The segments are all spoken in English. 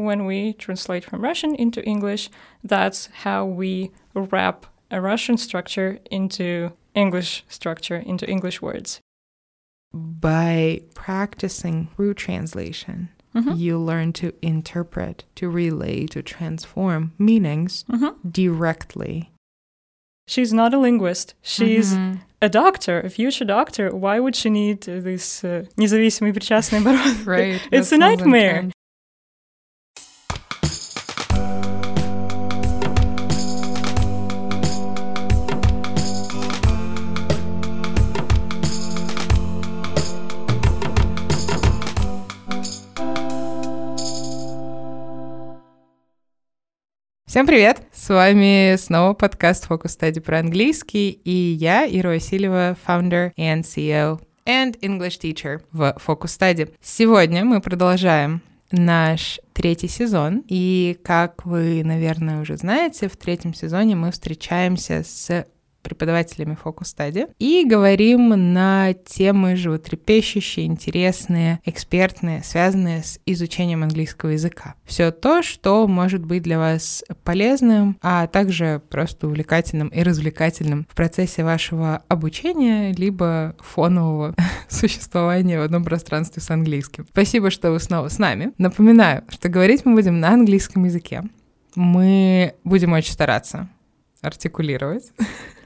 when we translate from Russian into English, that's how we wrap a Russian structure into English structure, into English words. By practicing through translation, Mhm. you learn to interpret, to relay, to transform meanings Mhm. directly. She's not a linguist. She's Mhm. a doctor, a future doctor. Why would she need uh, this uh, независимый причастный оборот? Right. It's that a sounds nightmare. Всем привет! С вами снова подкаст Focus Study про английский, и я, Ира Васильева, founder and CEO and English teacher в Focus Study. Сегодня мы продолжаем наш третий сезон, и, как вы, наверное, уже знаете, в третьем сезоне мы встречаемся с преподавателями Focus Study и говорим на темы животрепещущие, интересные, экспертные, связанные с изучением английского языка. Все то, что может быть для вас полезным, а также просто увлекательным и развлекательным в процессе вашего обучения, либо фонового существования в одном пространстве с английским. Спасибо, что вы снова с нами. Напоминаю, что говорить мы будем на английском языке. Мы будем очень стараться артикулировать.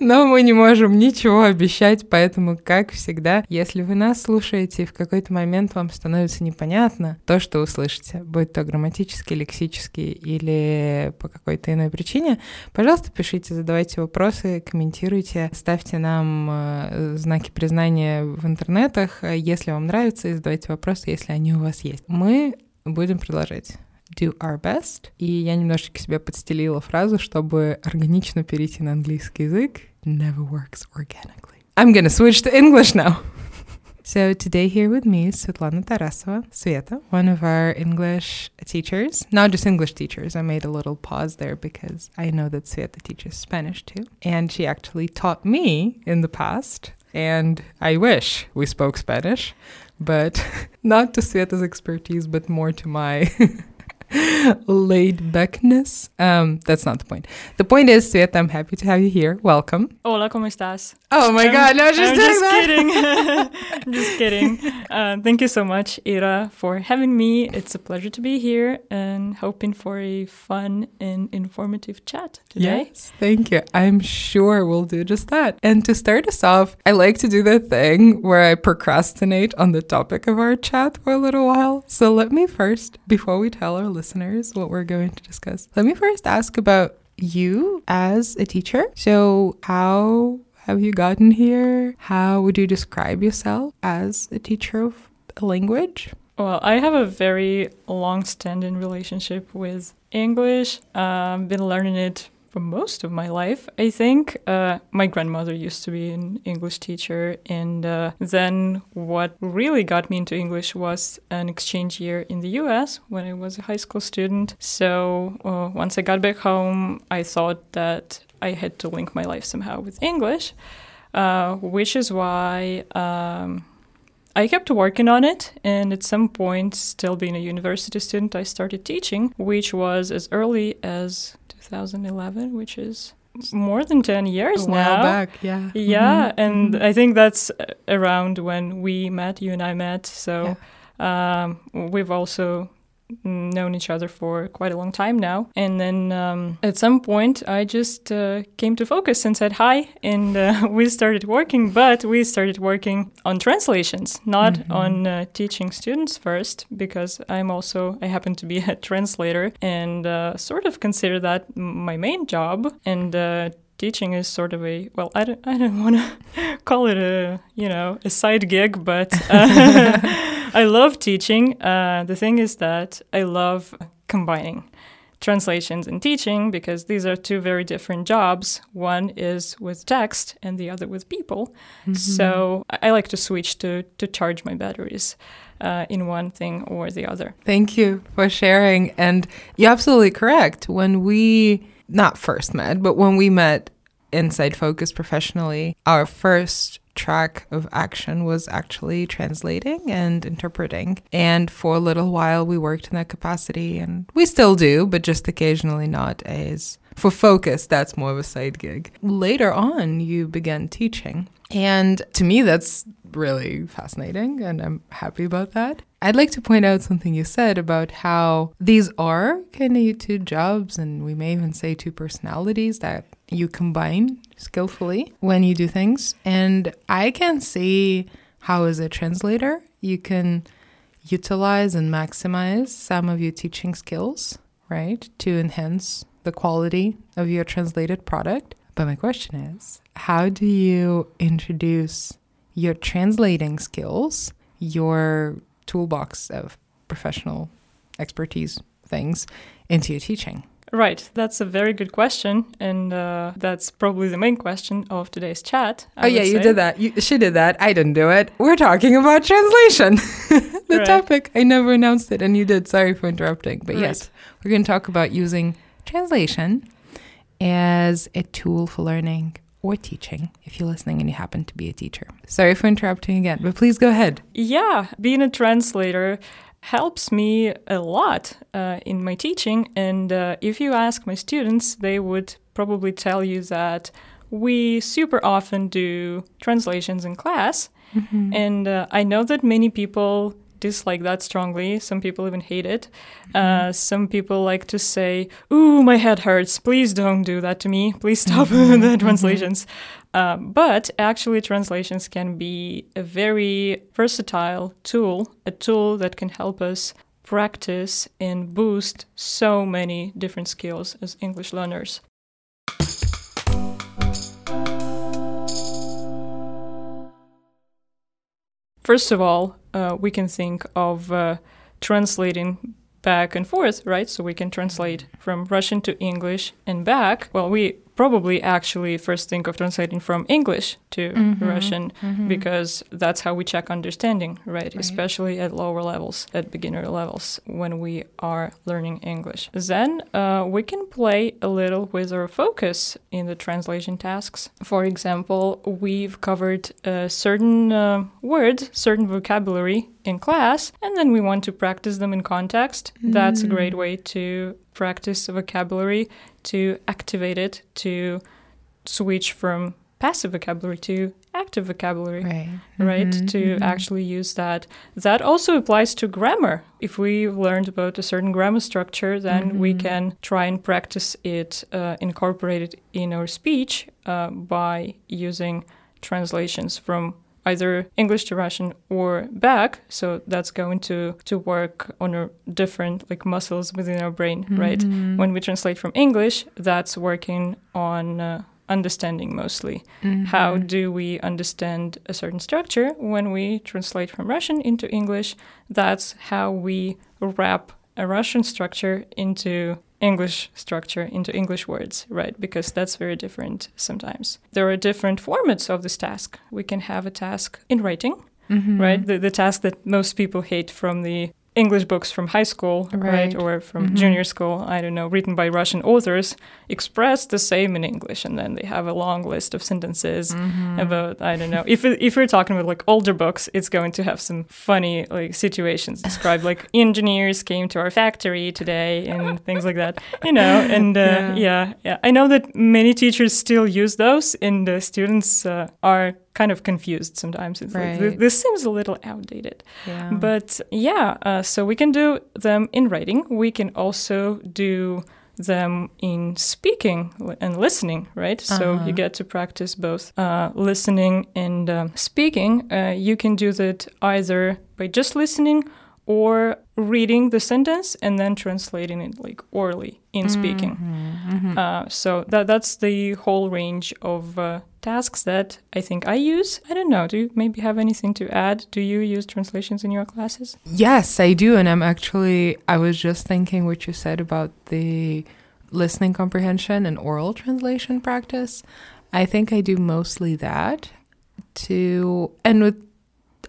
Но мы не можем ничего обещать, поэтому, как всегда, если вы нас слушаете и в какой-то момент вам становится непонятно то, что услышите, будь то грамматически, лексически или по какой-то иной причине, пожалуйста, пишите, задавайте вопросы, комментируйте, ставьте нам э, знаки признания в интернетах, если вам нравится, и задавайте вопросы, если они у вас есть. Мы будем продолжать do our best. И я немножечко себе подстелила фразу, чтобы органично перейти на английский язык. Never works organically. I'm gonna switch to English now. So today here with me is Svetlana Tarasova, Sveta, one of our English teachers. Not just English teachers. I made a little pause there because I know that Sveta teaches Spanish too. And she actually taught me in the past. And I wish we spoke Spanish, but not to Sveta's expertise, but more to my laid backness. Um, that's not the point. The point is, Sveta, I'm happy to have you here. Welcome. Hola, ¿cómo estás? Oh my I'm- God, no, just I'm just that. kidding. Just kidding. Uh, thank you so much, Ira, for having me. It's a pleasure to be here and hoping for a fun and informative chat today. Yes, thank you. I'm sure we'll do just that. And to start us off, I like to do the thing where I procrastinate on the topic of our chat for a little while. So let me first, before we tell our listeners what we're going to discuss, let me first ask about you as a teacher. So, how have you gotten here? How would you describe yourself as a teacher of a language? Well, I have a very long-standing relationship with English. I've been learning it for most of my life, I think. Uh, my grandmother used to be an English teacher, and uh, then what really got me into English was an exchange year in the US when I was a high school student. So uh, once I got back home, I thought that I had to link my life somehow with English, uh, which is why. Um, I kept working on it, and at some point, still being a university student, I started teaching, which was as early as 2011, which is more than 10 years a now. back, yeah. Yeah, Mhm, and mhm. I think that's around when we met, you and I met. So um, we've also known each other for quite a long time now. And then um, at some point, I just uh, came to focus and said hi, and uh, we started working. But we started working on translations, not Mhm. on uh, teaching students first, because I'm also I happen to be a translator and uh, sort of consider that my main job. And uh, teaching is sort of a well, I don't I don't want to call it a you know a side gig, but. Uh, I love teaching. Uh, the thing is that I love combining translations and teaching because these are two very different jobs. One is with text and the other with people. Mm-hmm. So I I like to switch to, to charge my batteries uh, in one thing or the other. Thank you for sharing. And you're absolutely correct. When we not first met, but when we met Inside Focus professionally, our first track of action was actually translating and interpreting. And for a little while, we worked in that capacity, and we still do, but just occasionally not as for focus, that's more of a side gig. Later on, you began teaching. And to me, that's really fascinating, and I'm happy about that. I'd like to point out something you said about how these are kind of two jobs, and we may even say two personalities that you combine skillfully when you do things. And I can see how, as a translator, you can utilize and maximize some of your teaching skills, right, to enhance the quality of your translated product. But my question is how do you introduce your translating skills, your toolbox of professional expertise things, into your teaching? Right, that's a very good question, and uh, that's probably the main question of today's chat. I oh yeah, you did that. You, she did that. I didn't do it. We're talking about translation, the right. topic. I never announced it, and you did. Sorry for interrupting, but right. yes, we're going to talk about using translation as a tool for learning or teaching if you're listening and you happen to be a teacher. Sorry for interrupting again, but please go ahead. Yeah, being a translator helps me a lot uh, in my teaching. And uh, if you ask my students, they would probably tell you that we super often do translations in class. Mm-hmm. And uh, I know that many people dislike that strongly. Some people even hate it. Mm-hmm. Uh, some people like to say, Ooh, my head hurts. Please don't do that to me. Please stop mm-hmm. the translations. Uh, but actually, translations can be a very versatile tool, a tool that can help us practice and boost so many different skills as English learners. First of all, uh, we can think of uh, translating back and forth, right? So we can translate from Russian to English and back. Well, we probably actually first think of translating from English to mm-hmm, Russian mm-hmm. because that's how we check understanding, right? right? Especially at lower levels, at beginner levels, when we are learning English. Then uh, we can play a little with our focus in the translation tasks. For example, we've covered uh, certain uh, words, certain vocabulary in class, and then we want to practice them in context. Mm. That's a great mm. way to practice vocabulary to activate it to switch from passive vocabulary to active vocabulary right, right? Mm-hmm, to mm-hmm. actually use that that also applies to grammar if we learned about a certain grammar structure then mm-hmm. we can try and practice it uh, incorporate it in our speech uh, by using translations from either English to Russian or back. So that's going to to work on a different like muscles within our brain, mm-hmm. right? When we translate from English, that's working on uh, understanding mostly. Mm-hmm. How do we understand a certain structure when we translate from Russian into English? That's how we wrap a Russian structure into English structure into English words, right? Because that's very different sometimes. There are different formats of this task. We can have a task in writing, mm-hmm. right? The, the task that most people hate from the English books from high school, right, right or from mm-hmm. junior school, I don't know, written by Russian authors, express the same in English, and then they have a long list of sentences mm-hmm. about I don't know. if if we're talking about like older books, it's going to have some funny like situations described, like engineers came to our factory today and things like that, you know. And uh, yeah. yeah. yeah, I know that many teachers still use those, and the students uh, are kind of confused sometimes. It's right. like this seems a little outdated. Yeah. But yeah, uh, so we can do them in writing. We can also do them in speaking and listening, right? Uh-huh. So you uh-huh. get to practice both uh, listening and um, speaking. Uh, you can do that either by just listening or reading the sentence and then translating it like orally in mm-hmm, speaking. Mm-hmm. Uh, so that that's the whole range of uh, tasks that I think I use. I don't know. Do you maybe have anything to add? Do you use translations in your classes? Yes, I do. And I'm actually I was just thinking what you said about the listening comprehension and oral translation practice. I think I do mostly that to and with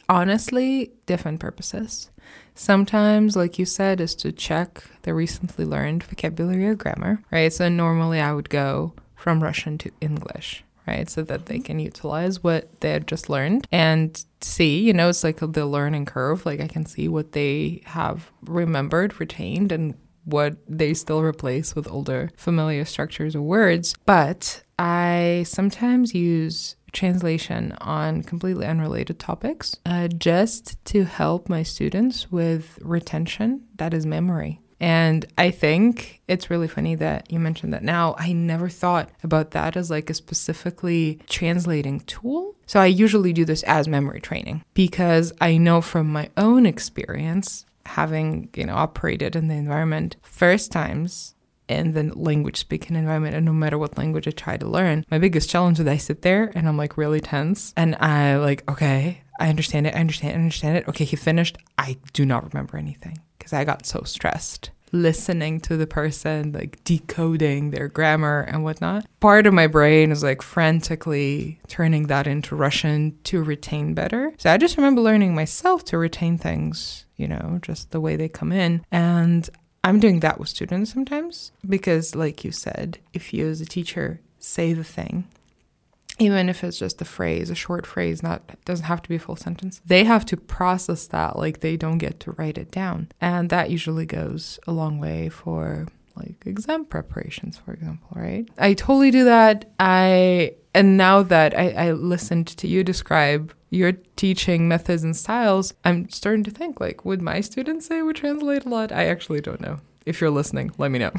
honestly different purposes. Sometimes, like you said, is to check the recently learned vocabulary or grammar, right? So normally I would go from Russian to English, right? So that they can utilize what they had just learned and see, you know, it's like the learning curve. Like I can see what they have remembered, retained, and what they still replace with older familiar structures or words. But I sometimes use translation on completely unrelated topics uh, just to help my students with retention that is memory and I think it's really funny that you mentioned that now. I never thought about that as like a specifically translating tool. So I usually do this as memory training because I know from my own experience having, you know, operated in the environment first times in the language speaking environment and no matter what language I try to learn, my biggest challenge is I sit there and I'm like really tense and I like, okay, I understand it, I understand I understand it. Okay, he finished. I do not remember anything because I got so stressed listening to the person, like decoding their grammar and whatnot. Part of my brain is like frantically turning that into Russian to retain better. So I just remember learning myself to retain things, you know, just the way they come in. And I'm doing that with students sometimes because, like you said, if you as a teacher say the thing even if it's just a phrase, a short phrase, not doesn't have to be a full sentence. They have to process that like they don't get to write it down. And that usually goes a long way for like exam preparations, for example, right? I totally do that. I and now that I, I listened to you describe your teaching methods and styles, I'm starting to think like, would my students say we translate a lot? I actually don't know. If you're listening, let me know.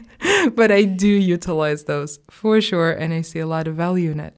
but I do utilize those for sure, and I see a lot of value in it.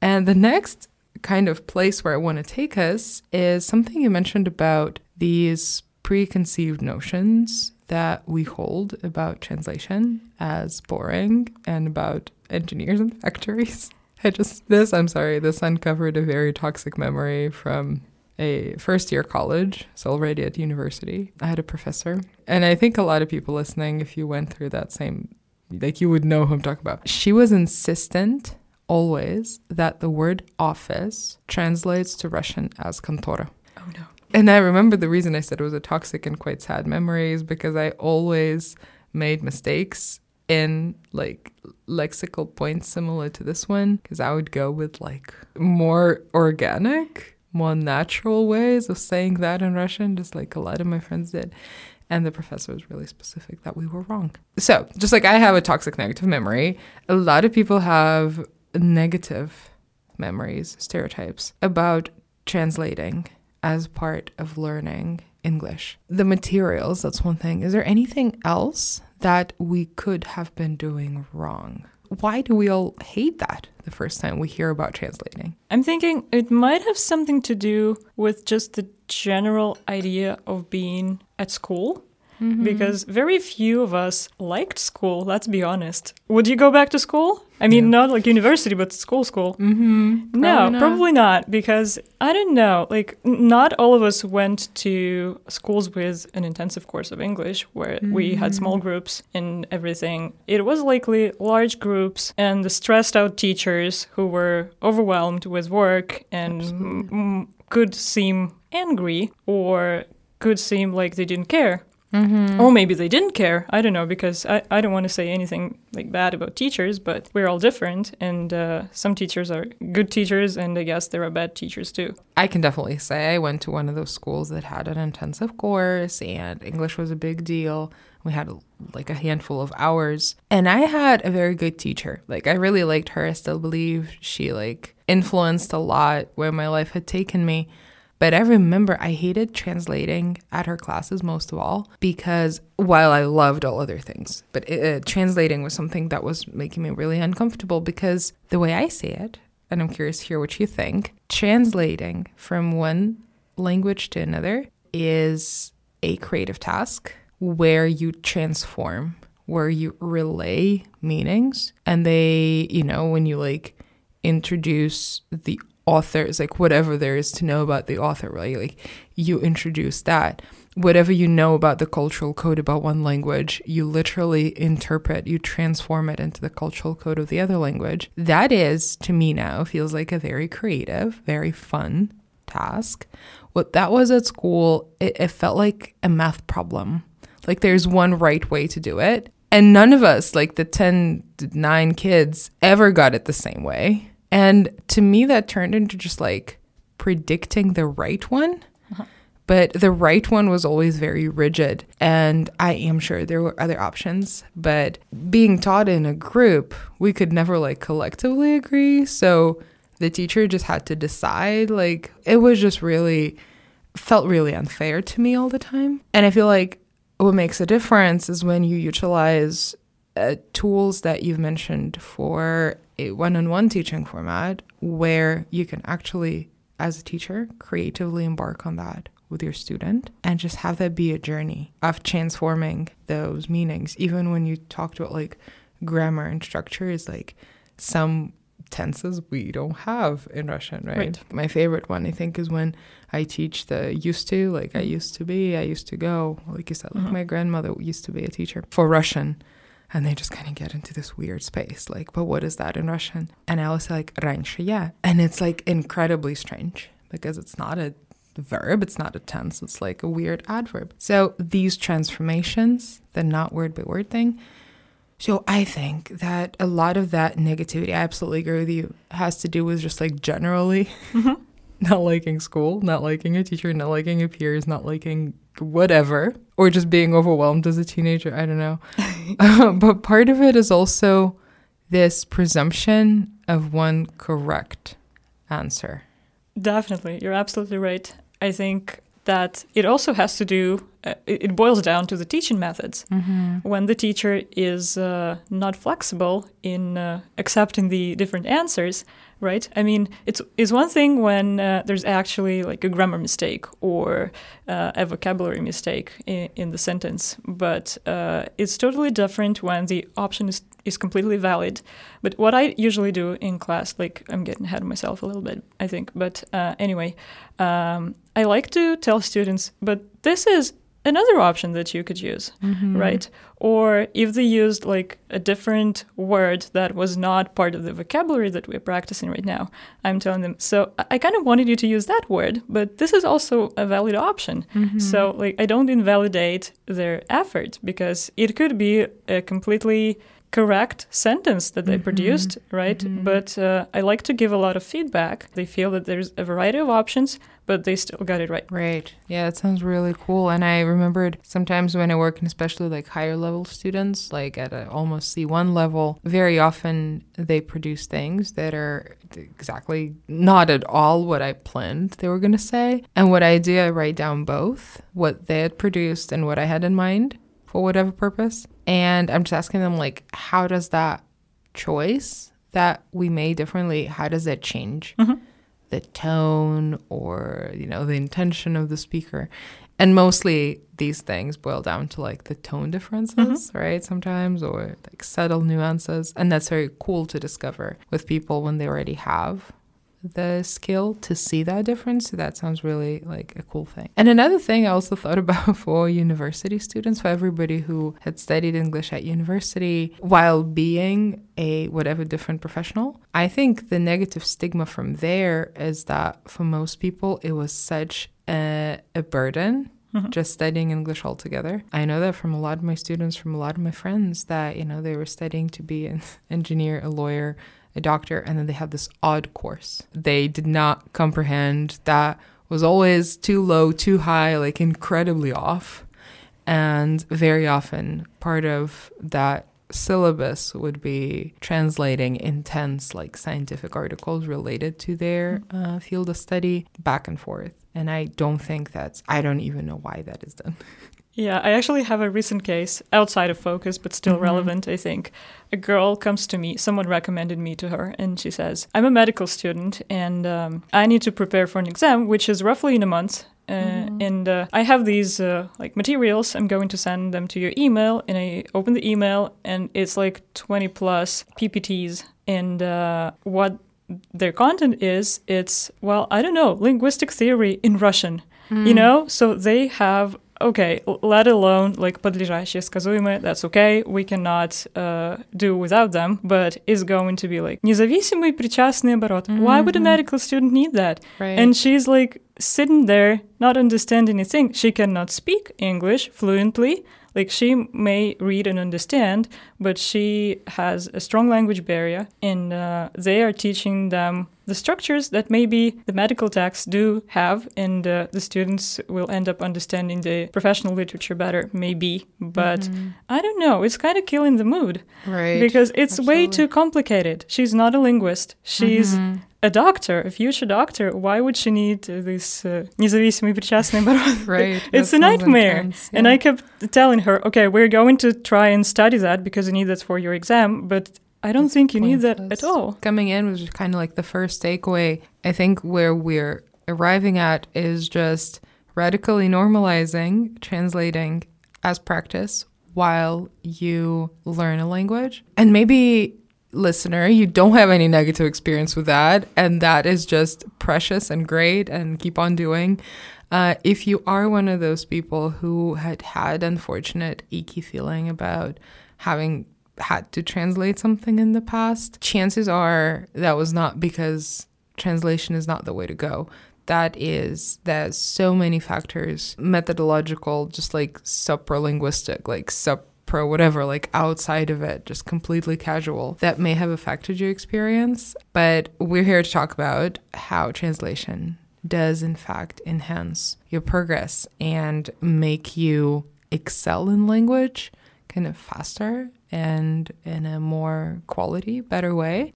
And the next kind of place where I want to take us is something you mentioned about these preconceived notions that we hold about translation as boring and about engineers and factories. I just, this, I'm sorry, this uncovered a very toxic memory from a first year college, so already at university. I had a professor, and I think a lot of people listening, if you went through that same, like you would know who I'm talking about. She was insistent always that the word office translates to Russian as kontora. Oh no. And I remember the reason I said it was a toxic and quite sad memory is because I always made mistakes in like lexical points similar to this one because I would go with like more organic, more natural ways of saying that in Russian, just like a lot of my friends did. And the professor was really specific that we were wrong. So, just like I have a toxic negative memory, a lot of people have negative memories, stereotypes about translating as part of learning English. The materials, that's one thing. Is there anything else that we could have been doing wrong? Why do we all hate that the first time we hear about translating? I'm thinking it might have something to do with just the general idea of being at school Mm-hmm. Because very few of us liked school, let's be honest. Would you go back to school? I mean, not like university, but school, school. Mm-hmm. Probably no, not. probably not. Because I don't know, like, not all of us went to schools with an intensive course of English where mm-hmm. we had mm-hmm. small groups and everything. It was likely large groups and the stressed out teachers who were overwhelmed with work and m- could seem angry or could seem like they didn't care. Mm-hmm. Or maybe they didn't care. I don't know because I, I don't want to say anything like bad about teachers, but we're all different, and uh, some teachers are good teachers, and I guess there are bad teachers too. I can definitely say I went to one of those schools that had an intensive course, and English was a big deal. We had like a handful of hours, and I had a very good teacher. Like I really liked her. I still believe she like influenced a lot where my life had taken me. But I remember I hated translating at her classes most of all because while I loved all other things, but it, uh, translating was something that was making me really uncomfortable because the way I see it, and I'm curious to hear what you think, translating from one language to another is a creative task where you transform, where you relay meanings. And they, you know, when you like introduce the authors, like whatever there is to know about the author, right? Like you introduce that. Whatever you know about the cultural code about one language, you literally interpret, you transform it into the cultural code of the other language. That is, to me now, feels like a very creative, very fun task. What that was at school, it, it felt like a math problem Like there's one right way to do it. And none of us, like the 10, 9 kids, ever got it the same way. And to me, that turned into just like predicting the right one. But the right one was always very rigid. And I am sure there were other options. But being taught in a group, we could never like collectively agree. So the teacher just had to decide. Like it was just really, felt really unfair to me all the time. And I feel like what makes a difference is when you utilize uh, tools that you've mentioned for a one on one teaching format where you can actually, as a teacher, creatively embark on that with your student and just have that be a journey of transforming those meanings. Even when you talked about like grammar and structure, is like some tenses we don't have in Russian, right? Right. My favorite one, I think, is when I teach the used to, like I used to be, I used to go, like you said, like Mhm. my grandmother used to be a teacher for Russian And they just kind of get into this weird space, like, but what is that in Russian? And I always say, like, раньше я. And it's like incredibly strange because it's not a verb, it's not a tense, it's like a weird adverb. So these transformations, the not word by word thing, so I think that a lot of that negativity, I absolutely agree with you, has to do with just like generally Mhm. not liking school, not liking a teacher, not liking your peers, not liking whatever, or just being overwhelmed as a teenager. I don't know. Uh, but part of it is also this presumption of one correct answer. Definitely, you're absolutely right. I think that it also has to do. Uh, it, boils down to the teaching methods. Mm-hmm. When the teacher is uh, not flexible in uh, accepting the different answers, right? I mean, it's it's one thing when uh, there's actually like a grammar mistake or uh, a vocabulary mistake in, in the sentence, but uh, it's totally different when the option is is completely valid. But what I usually do in class, like I'm getting ahead of myself a little bit, I think. But uh, anyway, um, I like to tell students, but this is another option that you could use Mm-hmm. right? Or if they used like a different word that was not part of the vocabulary that we're practicing right now, I'm telling them, so I- kind of wanted you to use that word, but this is also a valid option. Mm-hmm. So, like, I don't invalidate their effort because it could be a completely correct sentence that they Mhm. produced, right? Mhm. But uh, I like to give a lot of feedback. They feel that there's a variety of options, but they still got it right. Right. Yeah, that sounds really cool. And I remembered sometimes when I work in especially like higher level students, like at a almost C1 level, very often they produce things that are exactly not at all what I planned they were going to say. And what I do, I write down both what they had produced and what I had in mind for whatever purpose. And I'm just asking them, like, how does that choice that we made differently, how does that change? Mhm. the tone or you know the intention of the speaker and mostly these things boil down to like the tone differences right sometimes or like subtle nuances and that's very cool to discover with people when they already have the skill to see that difference so that sounds really like a cool thing and another thing i also thought about for university students for everybody who had studied english at university while being a whatever different professional i think the negative stigma from there is that for most people it was such a, a burden Mhm. just studying English altogether. I know that from a lot of my students, from a lot of my friends, that, you know, they were studying to be an engineer, a lawyer, a doctor, and then they had this odd course. They did not comprehend that was always too low, too high, like incredibly off. And very often part of that syllabus would be translating intense like scientific articles related to their uh, field of study back and forth and i don't think that's i don't even know why that is done Yeah, I actually have a recent case outside of focus, but still Mhm. relevant, I think. A girl comes to me, someone recommended me to her, and she says, I'm a medical student and um, I need to prepare for an exam, which is roughly in a month. Uh, Mhm. And uh, I have these uh, like materials. I'm going to send them to your email, and I open the email, and it's like 20 plus PPTs. And uh, what their content is, it's well, I don't know, linguistic theory in Russian you know so they have okay l- let alone like подлежащее сказуемое that's okay we cannot uh, do without them but is going to be like независимый причастный оборот why would a Mhm. medical student need that right and she's like sitting there not understanding anything she cannot speak english fluently Like she may read and understand, but she has a strong language barrier, and uh, they are teaching them the structures that maybe the medical texts do have, and uh, the students will end up understanding the professional literature better, maybe. But Mm-hmm. I don't know. It's kind of killing the mood Right. because it's way Absolutely. too complicated. She's not a linguist. She's Mhm. a doctor, a future doctor. Why would she need uh, this uh, независимый причастный оборот? Right. It's that a sounds nightmare. intense, And yeah. I kept telling her, okay, we're going to try and study that because you need that for your exam, but I don't think you need that at all. coming in was kind of like the first takeaway. I think where we're arriving at is just radically normalizing translating as practice while you learn a language. And maybe, listener, you don't have any negative experience with that, and that is just precious and great, and keep on doing. Uh, if you are one of those people who had had unfortunate icky feeling about having had to translate something in the past, chances are that was not because translation is not the way to go. That is, there's so many factors, methodological, just like supralinguistic, like supra whatever, like outside of it, just completely casual, that may have affected your experience. But we're here to talk about how translation does, in fact, enhance your progress and make you excel in language kind of faster and in a more quality, better way.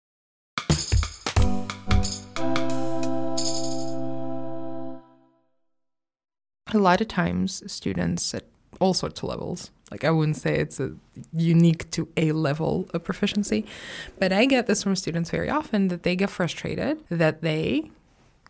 A lot of times, students at all sorts of levels, like I wouldn't say it's a unique to a level of proficiency, but I get this from students very often that they get frustrated that they,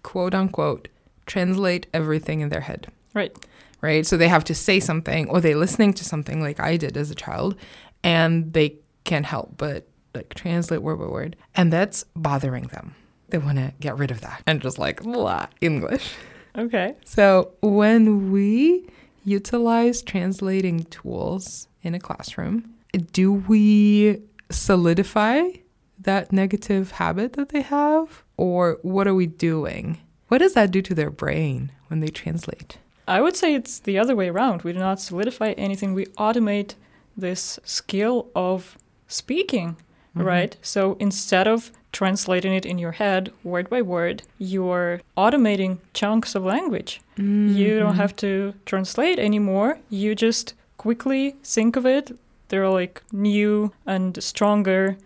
quote unquote, translate everything in their head Right. right? So they have to say something or they're listening to something like I did as a child and they can't help but like translate word by word. And that's bothering them. They want to get rid of that and just like blah, English. Okay. So when we utilize translating tools in a classroom, do we solidify that negative habit that they have? Or what are we doing? What does that do to their brain when they translate? I would say it's the other way around. We do not solidify anything, we automate this skill of speaking, Mm-hmm. right? So instead of translating it in your head word by word, you're automating chunks of language. You Mm-hmm. don't have to translate anymore. You just quickly think of it. There are like new and stronger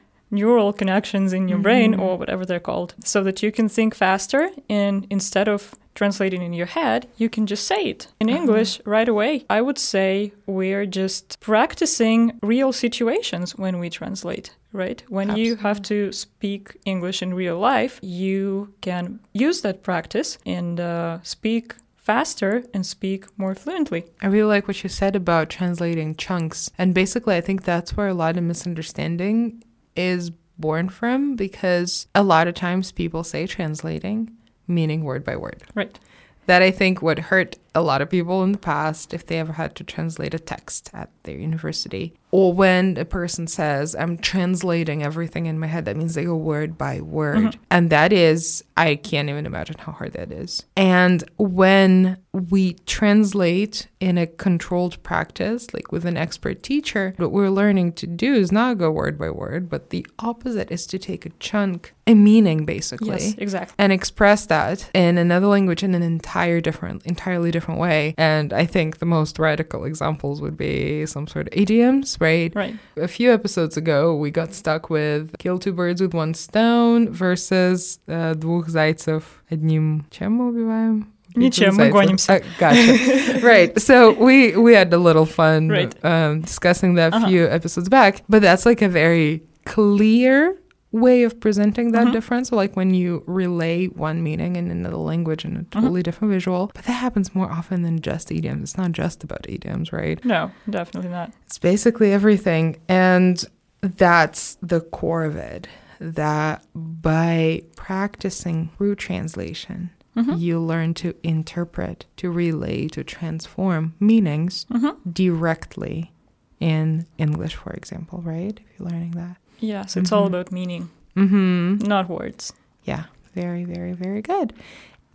neural connections in your brain Mhm. or whatever they're called so that you can think faster and instead of translating in your head you can just say it in Uh-huh. english right away i would say we're just practicing real situations when we translate right when you have to speak english in real life you can use that practice and uh, speak faster and speak more fluently I really like what you said about translating chunks. And basically, I think that's where a lot of misunderstanding is born from because a lot of times people say translating, meaning word by word. right That I think would hurt a lot of people in the past if they ever had to translate a text at their university. Or when a person says, I'm translating everything in my head, that means they go word by word. Mhm. And that is, I can't even imagine how hard that is. And when we translate in a controlled practice, like with an expert teacher, what we're learning to do is not go word by word, but the opposite is to take a chunk, a meaning basically yes exactly and express that in another language in an entire different entirely different way and i think the most radical examples would be some sort of idioms right right a few episodes ago we got stuck with kill two birds with one stone versus uh, двух зайцев одним чем мы убиваем Ничем, мы Зайцев. гонимся. Uh, gotcha. right. So we we had a little fun Right. um, discussing that a Uh-huh. few episodes back, but that's like a very clear way of presenting that Mhm. difference. So like when you relay one meaning in another language in a totally different visual, but that happens more often than just idioms. It's not just about idioms, right? no definitely not It's basically everything. And that's the core of it. That by practicing through translation, Mhm. you learn to interpret, to relay, to transform meanings Mhm. directly in English, for example, right? If you're learning that. Yes it's all Mhm. about meaning Mm-hmm. not words Yeah, very, very, very good.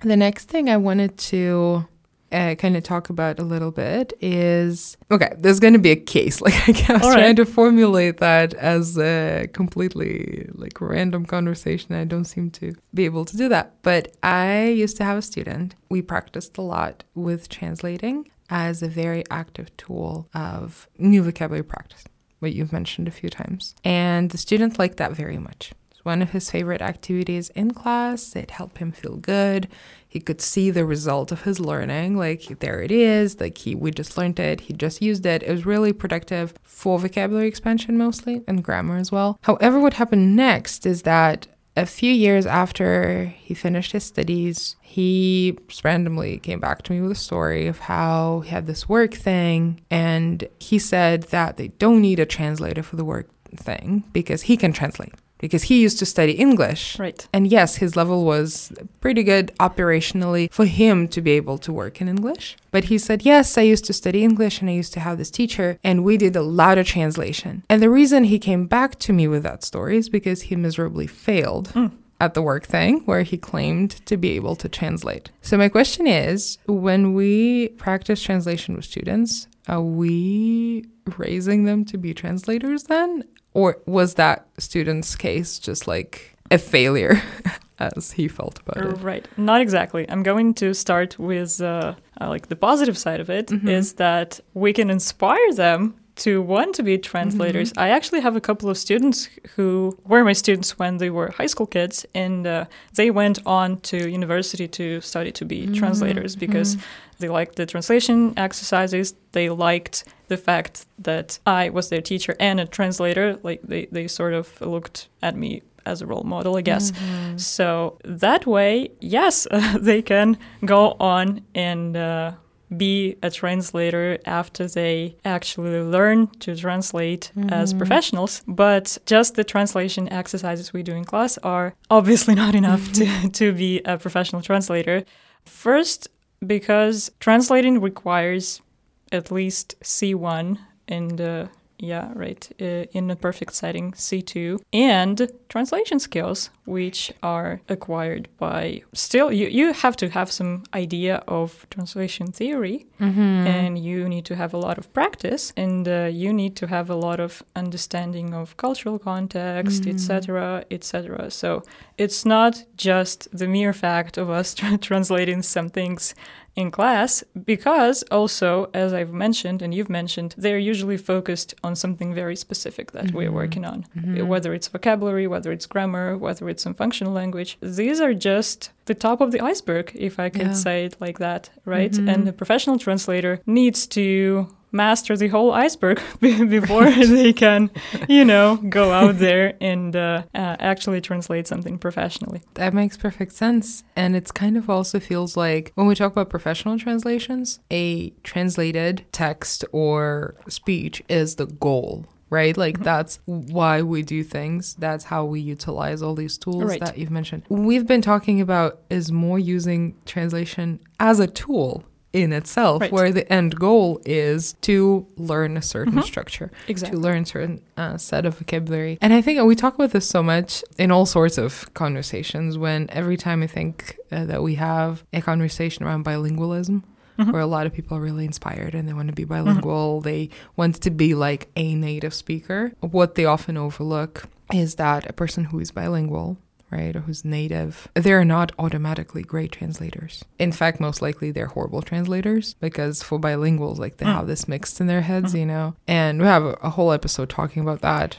The next thing I wanted to uh, kind of talk about a little bit is okay, there's going to be a case. Like, I was All trying right. to formulate that as a completely like random conversation. I don't seem to be able to do that. But I used to have a student. We practiced a lot with translating as a very active tool of new vocabulary practice, what you've mentioned a few times. And the student liked that very much. It's one of his favorite activities in class. It helped him feel good. He could see the result of his learning. Like there it is. Like he we just learned it. He just used it. It was really productive for vocabulary expansion mostly and grammar as well. However, what happened next is that a few years after he finished his studies, he randomly came back to me with a story of how he had this work thing and he said that they don't need a translator for the work thing because he can translate because he used to study English. Right. And yes, his level was pretty good operationally for him to be able to work in English. But he said, Yes, I used to study English and I used to have this teacher, and we did a lot of translation. And the reason he came back to me with that story is because he miserably failed. Mm. At the work thing where he claimed to be able to translate. So, my question is when we practice translation with students, are we raising them to be translators then? Or was that student's case just like a failure as he felt about it? Right. Not exactly. I'm going to start with uh, uh, like the positive side of it is Mhm. that we can inspire them to want to be translators. Mm-hmm. I actually have a couple of students who were my students when they were high school kids, and uh, they went on to university to study to be translators because they liked the translation exercises. They liked the fact that I was their teacher and a translator. Like they, they sort of looked at me as a role model, I guess. So that way, yes, they can go on and uh, be a translator after they actually learn to translate as professionals. But just the translation exercises we do in class are obviously not enough to, to be a professional translator. First, because translating requires at least C1 in uh, yeah, right, uh, in a perfect setting, C2, and translation skills, which are acquired by still, you, you have to have some idea of translation theory, and you need to have a lot of practice, and uh, you need to have a lot of understanding of cultural context, etc., etc. So it's not just the mere fact of us tra- translating some things in class because also as i've mentioned and you've mentioned they're usually focused on something very specific that we're mm-hmm. working on. Mm-hmm. Whether it's vocabulary whether it's grammar whether it's some functional language these are just the top of the iceberg if i could Yeah. say it like that right? Mm-hmm. And the professional translator needs to master the whole iceberg be- before they can you know go out there and uh, uh, actually translate something professionally That makes perfect sense. And it's kind of also feels like when we talk about professional translations, a translated text or speech is the goal. Right? Like that's why we do things. That's how we utilize all these tools Right. that you've mentioned. We've been talking about is more using translation as a tool in itself, Right. where the end goal is to learn a certain structure exactly to learn certain uh, set of vocabulary. And I think we talk about this so much in all sorts of conversations. When every time I think uh, that we have a conversation around bilingualism, Mhm. where a lot of people are really inspired and they want to be bilingual, they want to be like a native speaker. What they often overlook is that a person who is bilingual. Right, or who's native, they're not automatically great translators. In fact, most likely they're horrible translators because for bilinguals, like they Mm. have this mixed in their heads, you know. And we have a, a whole episode talking about that.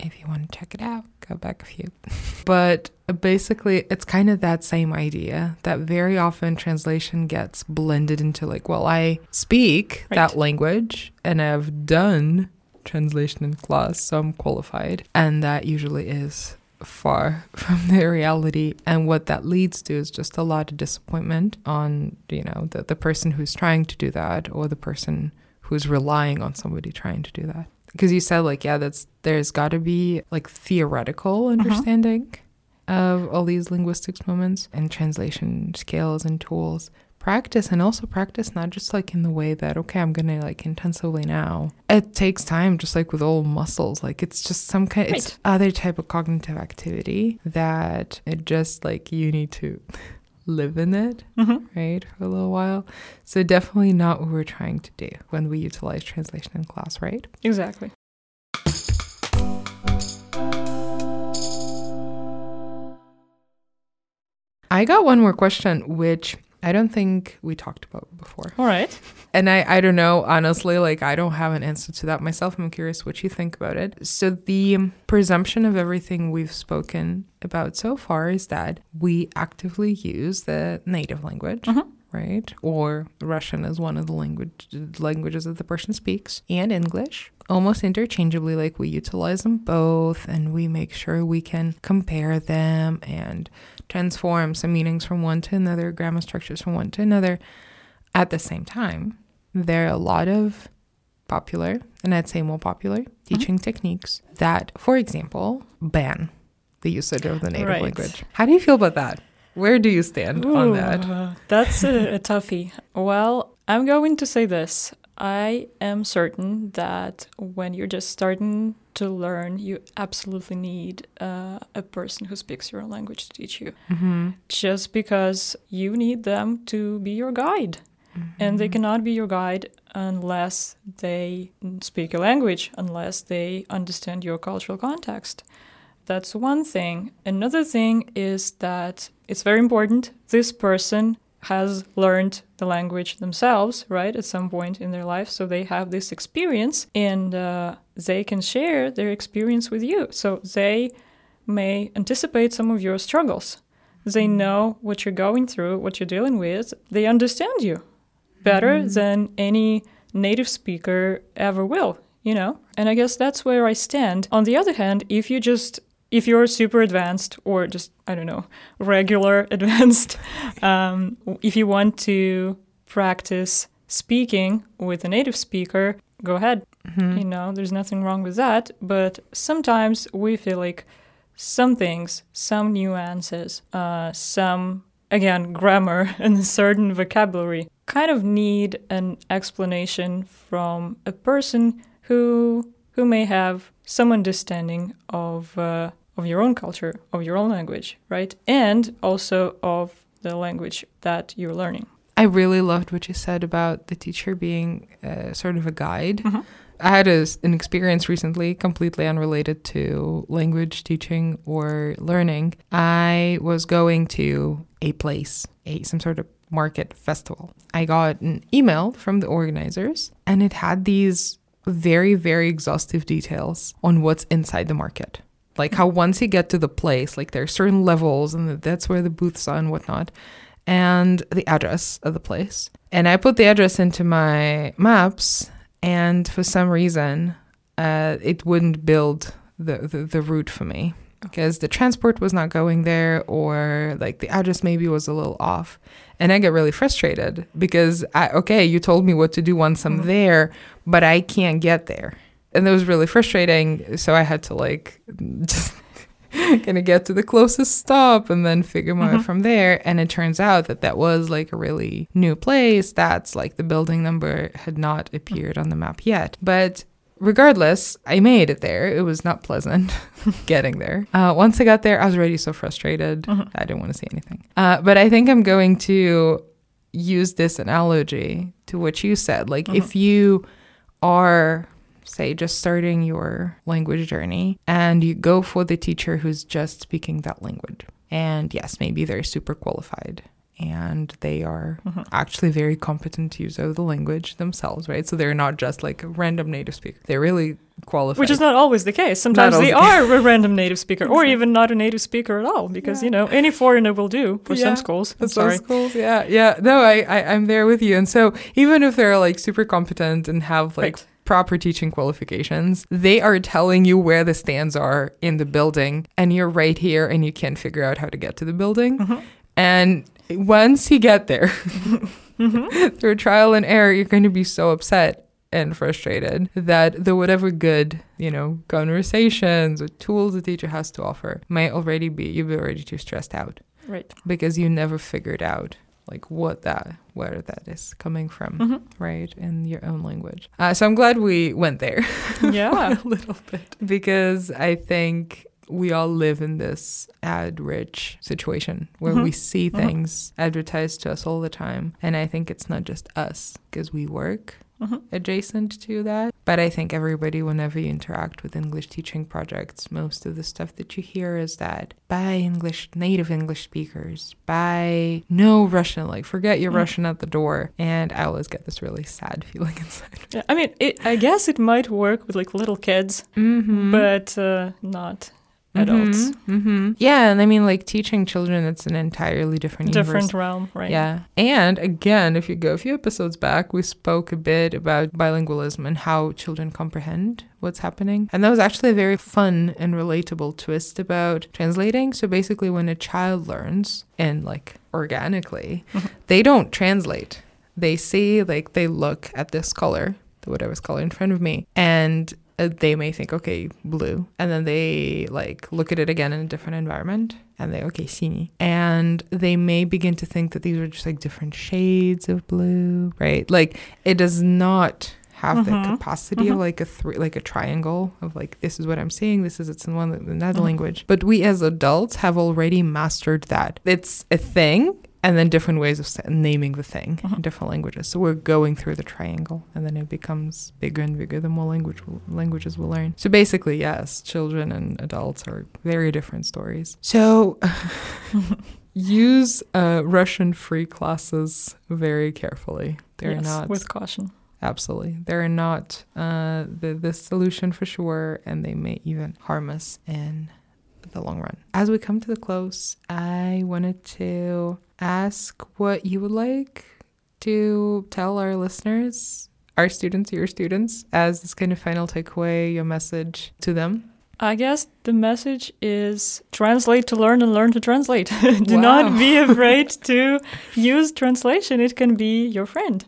If you want to check it out, go back a few. but basically, it's kind of that same idea that very often translation gets blended into like, well, I speak Right. that language and I've done translation in class, so I'm qualified. And that usually is far from the reality. And what that leads to is just a lot of disappointment on you know the, the person who's trying to do that or the person who's relying on somebody trying to do that. Because you said like yeah that's there's got to be like theoretical uh-huh. understanding of all these linguistics moments and translation skills and tools practice and also practice not just like in the way that okay i'm gonna like intensively now it takes time just like with all muscles like it's just some kind it's other type of cognitive activity that it just like you need to live in it, Mhm. right, for a little while. So definitely not what we're trying to do when we utilize translation in class, right? Exactly. I got one more question, which I don't think we talked about before. All right. And I, I don't know, honestly, like I don't have an answer to that myself. I'm curious what you think about it. So, the um, presumption of everything we've spoken about so far is that we actively use the native language. Mhm. Right, or Russian is one of the language languages that the person speaks, and English almost interchangeably. Like we utilize them both, and we make sure we can compare them and transform some meanings from one to another, grammar structures from one to another. At the same time, there are a lot of popular, and I'd say more popular, uh-huh. teaching techniques that, for example, ban the usage of the native Right. language. How do you feel about that? Where do you stand on that? That's a, a toughie. Well, I'm going to say this. I am certain that when you're just starting to learn, you absolutely need uh, a person who speaks your own language to teach you. Mm-hmm. Just because you need them to be your guide. And they cannot be your guide unless they speak your language, unless they understand your cultural context. That's one thing. Another thing is that it's very important this person has learned the language themselves, right, at some point in their life. So they have this experience and uh, they can share their experience with you. So they may anticipate some of your struggles. They know what you're going through, what you're dealing with. They understand you better than any native speaker ever will, you know? And I guess that's where I stand. On the other hand, if you just if you're super advanced or just I don't know regular advanced, um, if you want to practice speaking with a native speaker, go ahead. Mm-hmm. You know, there's nothing wrong with that. But sometimes we feel like some things, some nuances, uh, some again grammar and certain vocabulary kind of need an explanation from a person who who may have some understanding of uh, of your own culture, of your own language, right, and also of the language that you're learning. I really loved what you said about the teacher being uh, sort of a guide. Mhm. I had a, an experience recently, completely unrelated to language teaching or learning. I was going to a place, a some sort of market festival. I got an email from the organizers, and it had these very, very exhaustive details on what's inside the market. Like how once you get to the place, like there are certain levels, and that's where the booths are and whatnot and the address of the place. And I put the address into my maps, and for some reason, uh, it wouldn't build the, the, the route for me because the transport was not going there, or like the address maybe was a little off. And I get really frustrated because, I, okay, you told me what to do once I'm Mhm. there, but I can't get there. And it was really frustrating. So I had to like just gonna get to the closest stop and then figure my way Mhm. from there and it turns out that that was like a really new place that's like the building number had not appeared on the map yet but regardless i made it there. It was not pleasant getting there. Uh, once i got there i was already so frustrated. Mhm. i didn't want to say anything. Uh, but i think i'm going to use this analogy to what you said. Like if you are say just starting your language journey and you go for the teacher who's just speaking that language. And yes maybe they're super qualified and they are Mhm. actually very competent users of the language themselves right so they're not just like a random native speaker they're really qualified Which is not always the case. Sometimes they the are a random native speaker, or even not a native speaker at all, because Yeah. you know any foreigner will do for Yeah. some schools. I'm sorry. schools, yeah, yeah. No, I, I, I'm there with you. And so even if they're like super competent and have like Right. proper teaching qualifications, they are telling you where the stands are in the building, and you're right here, and you can't figure out how to get to the building. Mhm. And once you get there Mhm. through trial and error, you're going to be so upset and frustrated that the whatever good, you know, conversations or tools the teacher has to offer might already be, you'll be already too stressed out Right. because you never figured out like what that where that is coming from Mhm. right in your own language uh, so i'm glad we went there Yeah. a little bit because i think we all live in this ad rich situation where we see things advertised to us all the time. And I think it's not just us because we work Mhm. adjacent to that. But I think everybody, whenever you interact with English teaching projects, most of the stuff that you hear is that by English, native English speakers, by no Russian, like forget your Mm. Russian at the door. And I always get this really sad feeling inside. Yeah, I mean, it, I guess it might work with like little kids, Mm-hmm. but uh, not adults. Mm-hmm. Yeah, and I mean, like teaching children, it's an entirely different universe. Different realm, right? Yeah. And again, if you go a few episodes back, we spoke a bit about bilingualism and how children comprehend what's happening. And that was actually a very fun and relatable twist about translating. So basically, when a child learns and like organically, Mhm. they don't translate. They see, like, they look at this color, the whatever's color in front of me, and they may think, okay, blue. And then they like look at it again in a different environment and they, okay, sini. And they may begin to think that these are just like different shades of blue, right? Like it does not have the Mhm. capacity of Mhm. like a three, like a triangle of like, this is what I'm seeing, this is it's in one, another Mhm. language. But we as adults have already mastered that. It's a thing and then different ways of naming the thing in Mhm. different languages. So we're going through the triangle, and then it becomes bigger and bigger the more language languages we learn. So basically, yes, children and adults are very different stories. So use uh, Russian free classes very carefully. They're yes, not with caution. absolutely. They're not uh, the the solution for sure, and they may even harm us in the long run. As we come to the close, I wanted to ask what you would like to tell our listeners, our students, your students, as this kind of final takeaway, your message to them. I guess the message is translate to learn and learn to translate. Do Wow. not be afraid to use translation. It can be your friend.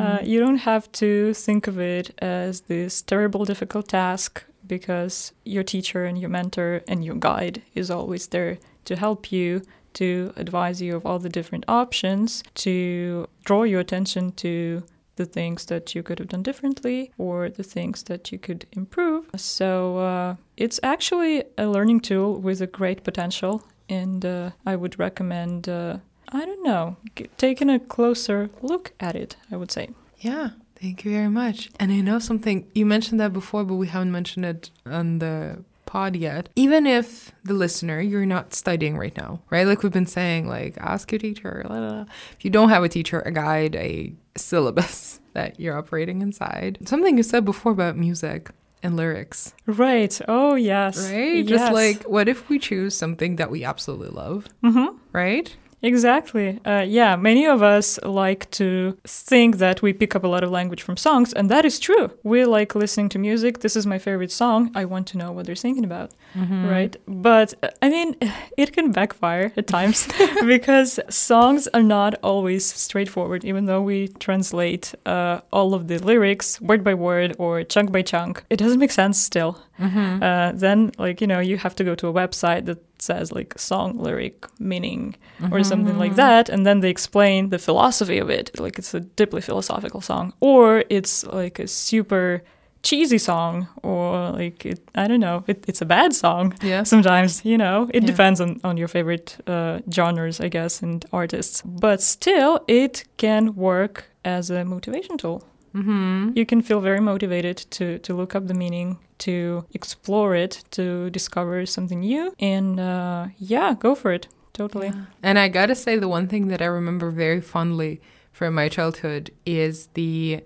Uh, you don't have to think of it as this terrible, difficult task because your teacher and your mentor and your guide is always there to help you, to advise you of all the different options, to draw your attention to the things that you could have done differently or the things that you could improve. So uh, it's actually a learning tool with a great potential, and uh, I would recommend. Uh, I don't know, taking a closer look at it, I would say. Yeah, thank you very much. And I know something, you mentioned that before, but we haven't mentioned it on the pod yet. Even if the listener, you're not studying right now, right? Like we've been saying, like ask your teacher. la, la, la. If you don't have a teacher, a guide, a syllabus that you're operating inside. Something you said before about music and lyrics, Right. Oh, yes. right? Just like, what if we choose something that we absolutely love, hmm right? Exactly. Uh, yeah, many of us like to think that we pick up a lot of language from songs, and that is true. We like listening to music. This is my favorite song. I want to know what they're singing about, Mm-hmm. right? But uh, I mean, it can backfire at times because songs are not always straightforward, even though we translate uh, all of the lyrics word by word or chunk by chunk. It doesn't make sense still. Mm-hmm. Uh, then, like, you know, you have to go to a website that says like song lyric meaning or something like that and then they explain the philosophy of it. Like it's a deeply philosophical song or it's like a super cheesy song or like it, i don't know it, it's a bad song Yes. sometimes you know? It Yeah. depends on, on your favorite uh, genres i guess and artists. But still it can work as a motivation tool Mm-hmm. you can feel very motivated to to look up the meaning to explore it to discover something new and uh, yeah go for it totally Yeah. And I gotta say, the one thing that I remember very fondly from my childhood is the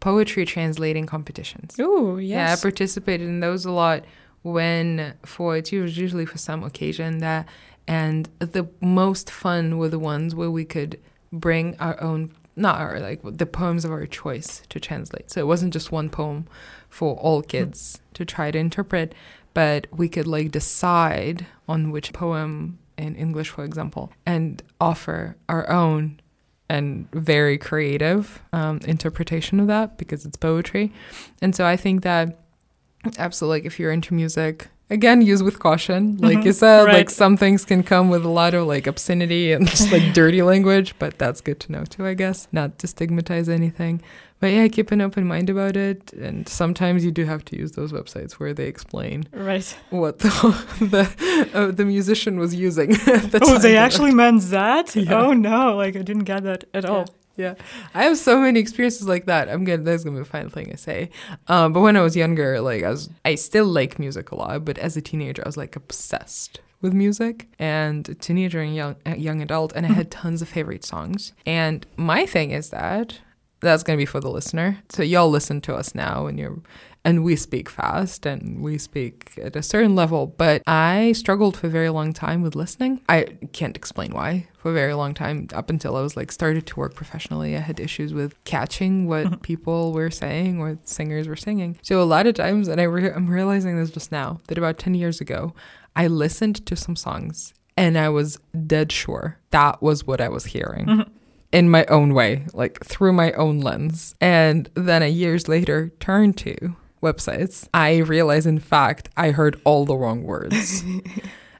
poetry translating competitions. Ooh, Yeah, I participated in those a lot when for it was usually for some occasion that and the most fun were the ones where we could bring our own not our like the poems of our choice to translate. So it wasn't just one poem for all kids to try to interpret, but we could like decide on which poem in English, for example, and offer our own and very creative um, interpretation of that because it's poetry. And so I think that absolutely, like if you're into music, again use with caution like you said like some things can come with a lot of like obscenity and just like dirty language but that's good to know too i guess not to stigmatize anything but yeah keep an open mind about it and sometimes you do have to use those websites where they explain Right. what the the, uh, the musician was using the Oh, they actually meant that? Yeah. Oh no, like I didn't get that at all. Yeah, I have so many experiences like that. I'm gonna that's gonna be a final thing I say. Um, but when I was younger, like I was, I still like music a lot. But as a teenager, I was like obsessed with music, and a teenager and young young adult, and I had tons of favorite songs. And my thing is that that's gonna be for the listener. So y'all listen to us now, and you're. And we speak fast and we speak at a certain level, but I struggled for a very long time with listening. I can't explain why for a very long time up until I was like started to work professionally. I had issues with catching what people were saying, what singers were singing. So a lot of times, and I re- I'm realizing this just now that about 10 years ago, I listened to some songs and I was dead sure that was what I was hearing. Mm-hmm. In my own way, like through my own lens. And then a years later, turned to websites, I realized, in fact, I heard all the wrong words.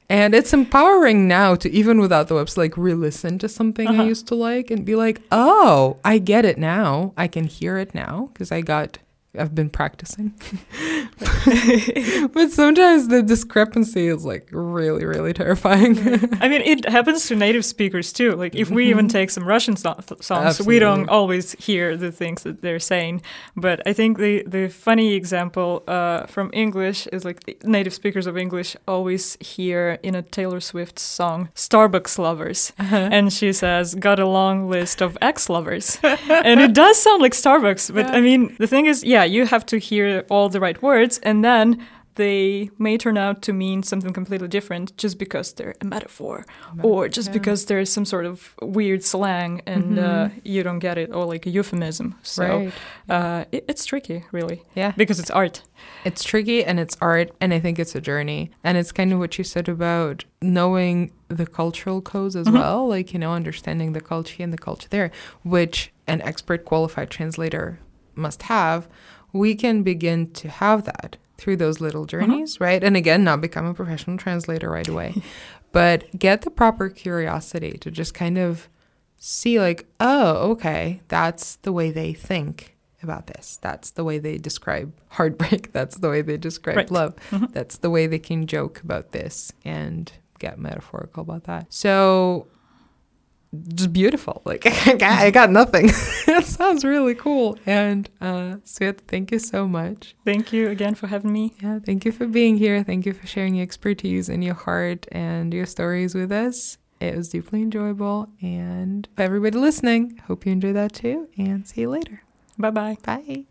And it's empowering now to even without the website, like re-listen to something I Uh-huh. used to like and be like, oh, I get it now. I can hear it now because I got, I've been practicing. but sometimes the discrepancy is like really, really terrifying. I mean, it happens to native speakers too. Like, if we even take some Russian so- songs, we don't always hear the things that they're saying. But I think the, the funny example uh, from English is like native speakers of English always hear in a Taylor Swift song Starbucks lovers. And she says, got a long list of ex lovers. and it does sound like Starbucks. But I mean, the thing is, yeah, you have to hear all the right words. And then they may turn out to mean something completely different just because they're a metaphor or just Yeah. because there's some sort of weird slang and uh, you don't get it or like a euphemism. So right. uh, it, it's tricky, really, Yeah. because it's art. It's tricky and it's art, and I think it's a journey. And it's kind of what you said about knowing the cultural codes as Mhm. well, like, you know, understanding the culture and the culture there, which an expert qualified translator must have. We can begin to have that through those little journeys, right? And again, not become a professional translator right away, but get the proper curiosity to just kind of see, like, oh, okay, that's the way they think about this. That's the way they describe heartbreak. That's the way they describe Right. love. Mhm. That's the way they can joke about this and get metaphorical about that. So just beautiful. Like I got, I got nothing. that sounds really cool. And uh Svet, thank you so much. Thank you again for having me. Yeah, thank you for being here. Thank you for sharing your expertise and your heart and your stories with us. It was deeply enjoyable. And for everybody listening, hope you enjoy that too. And see you later. Bye bye. Bye.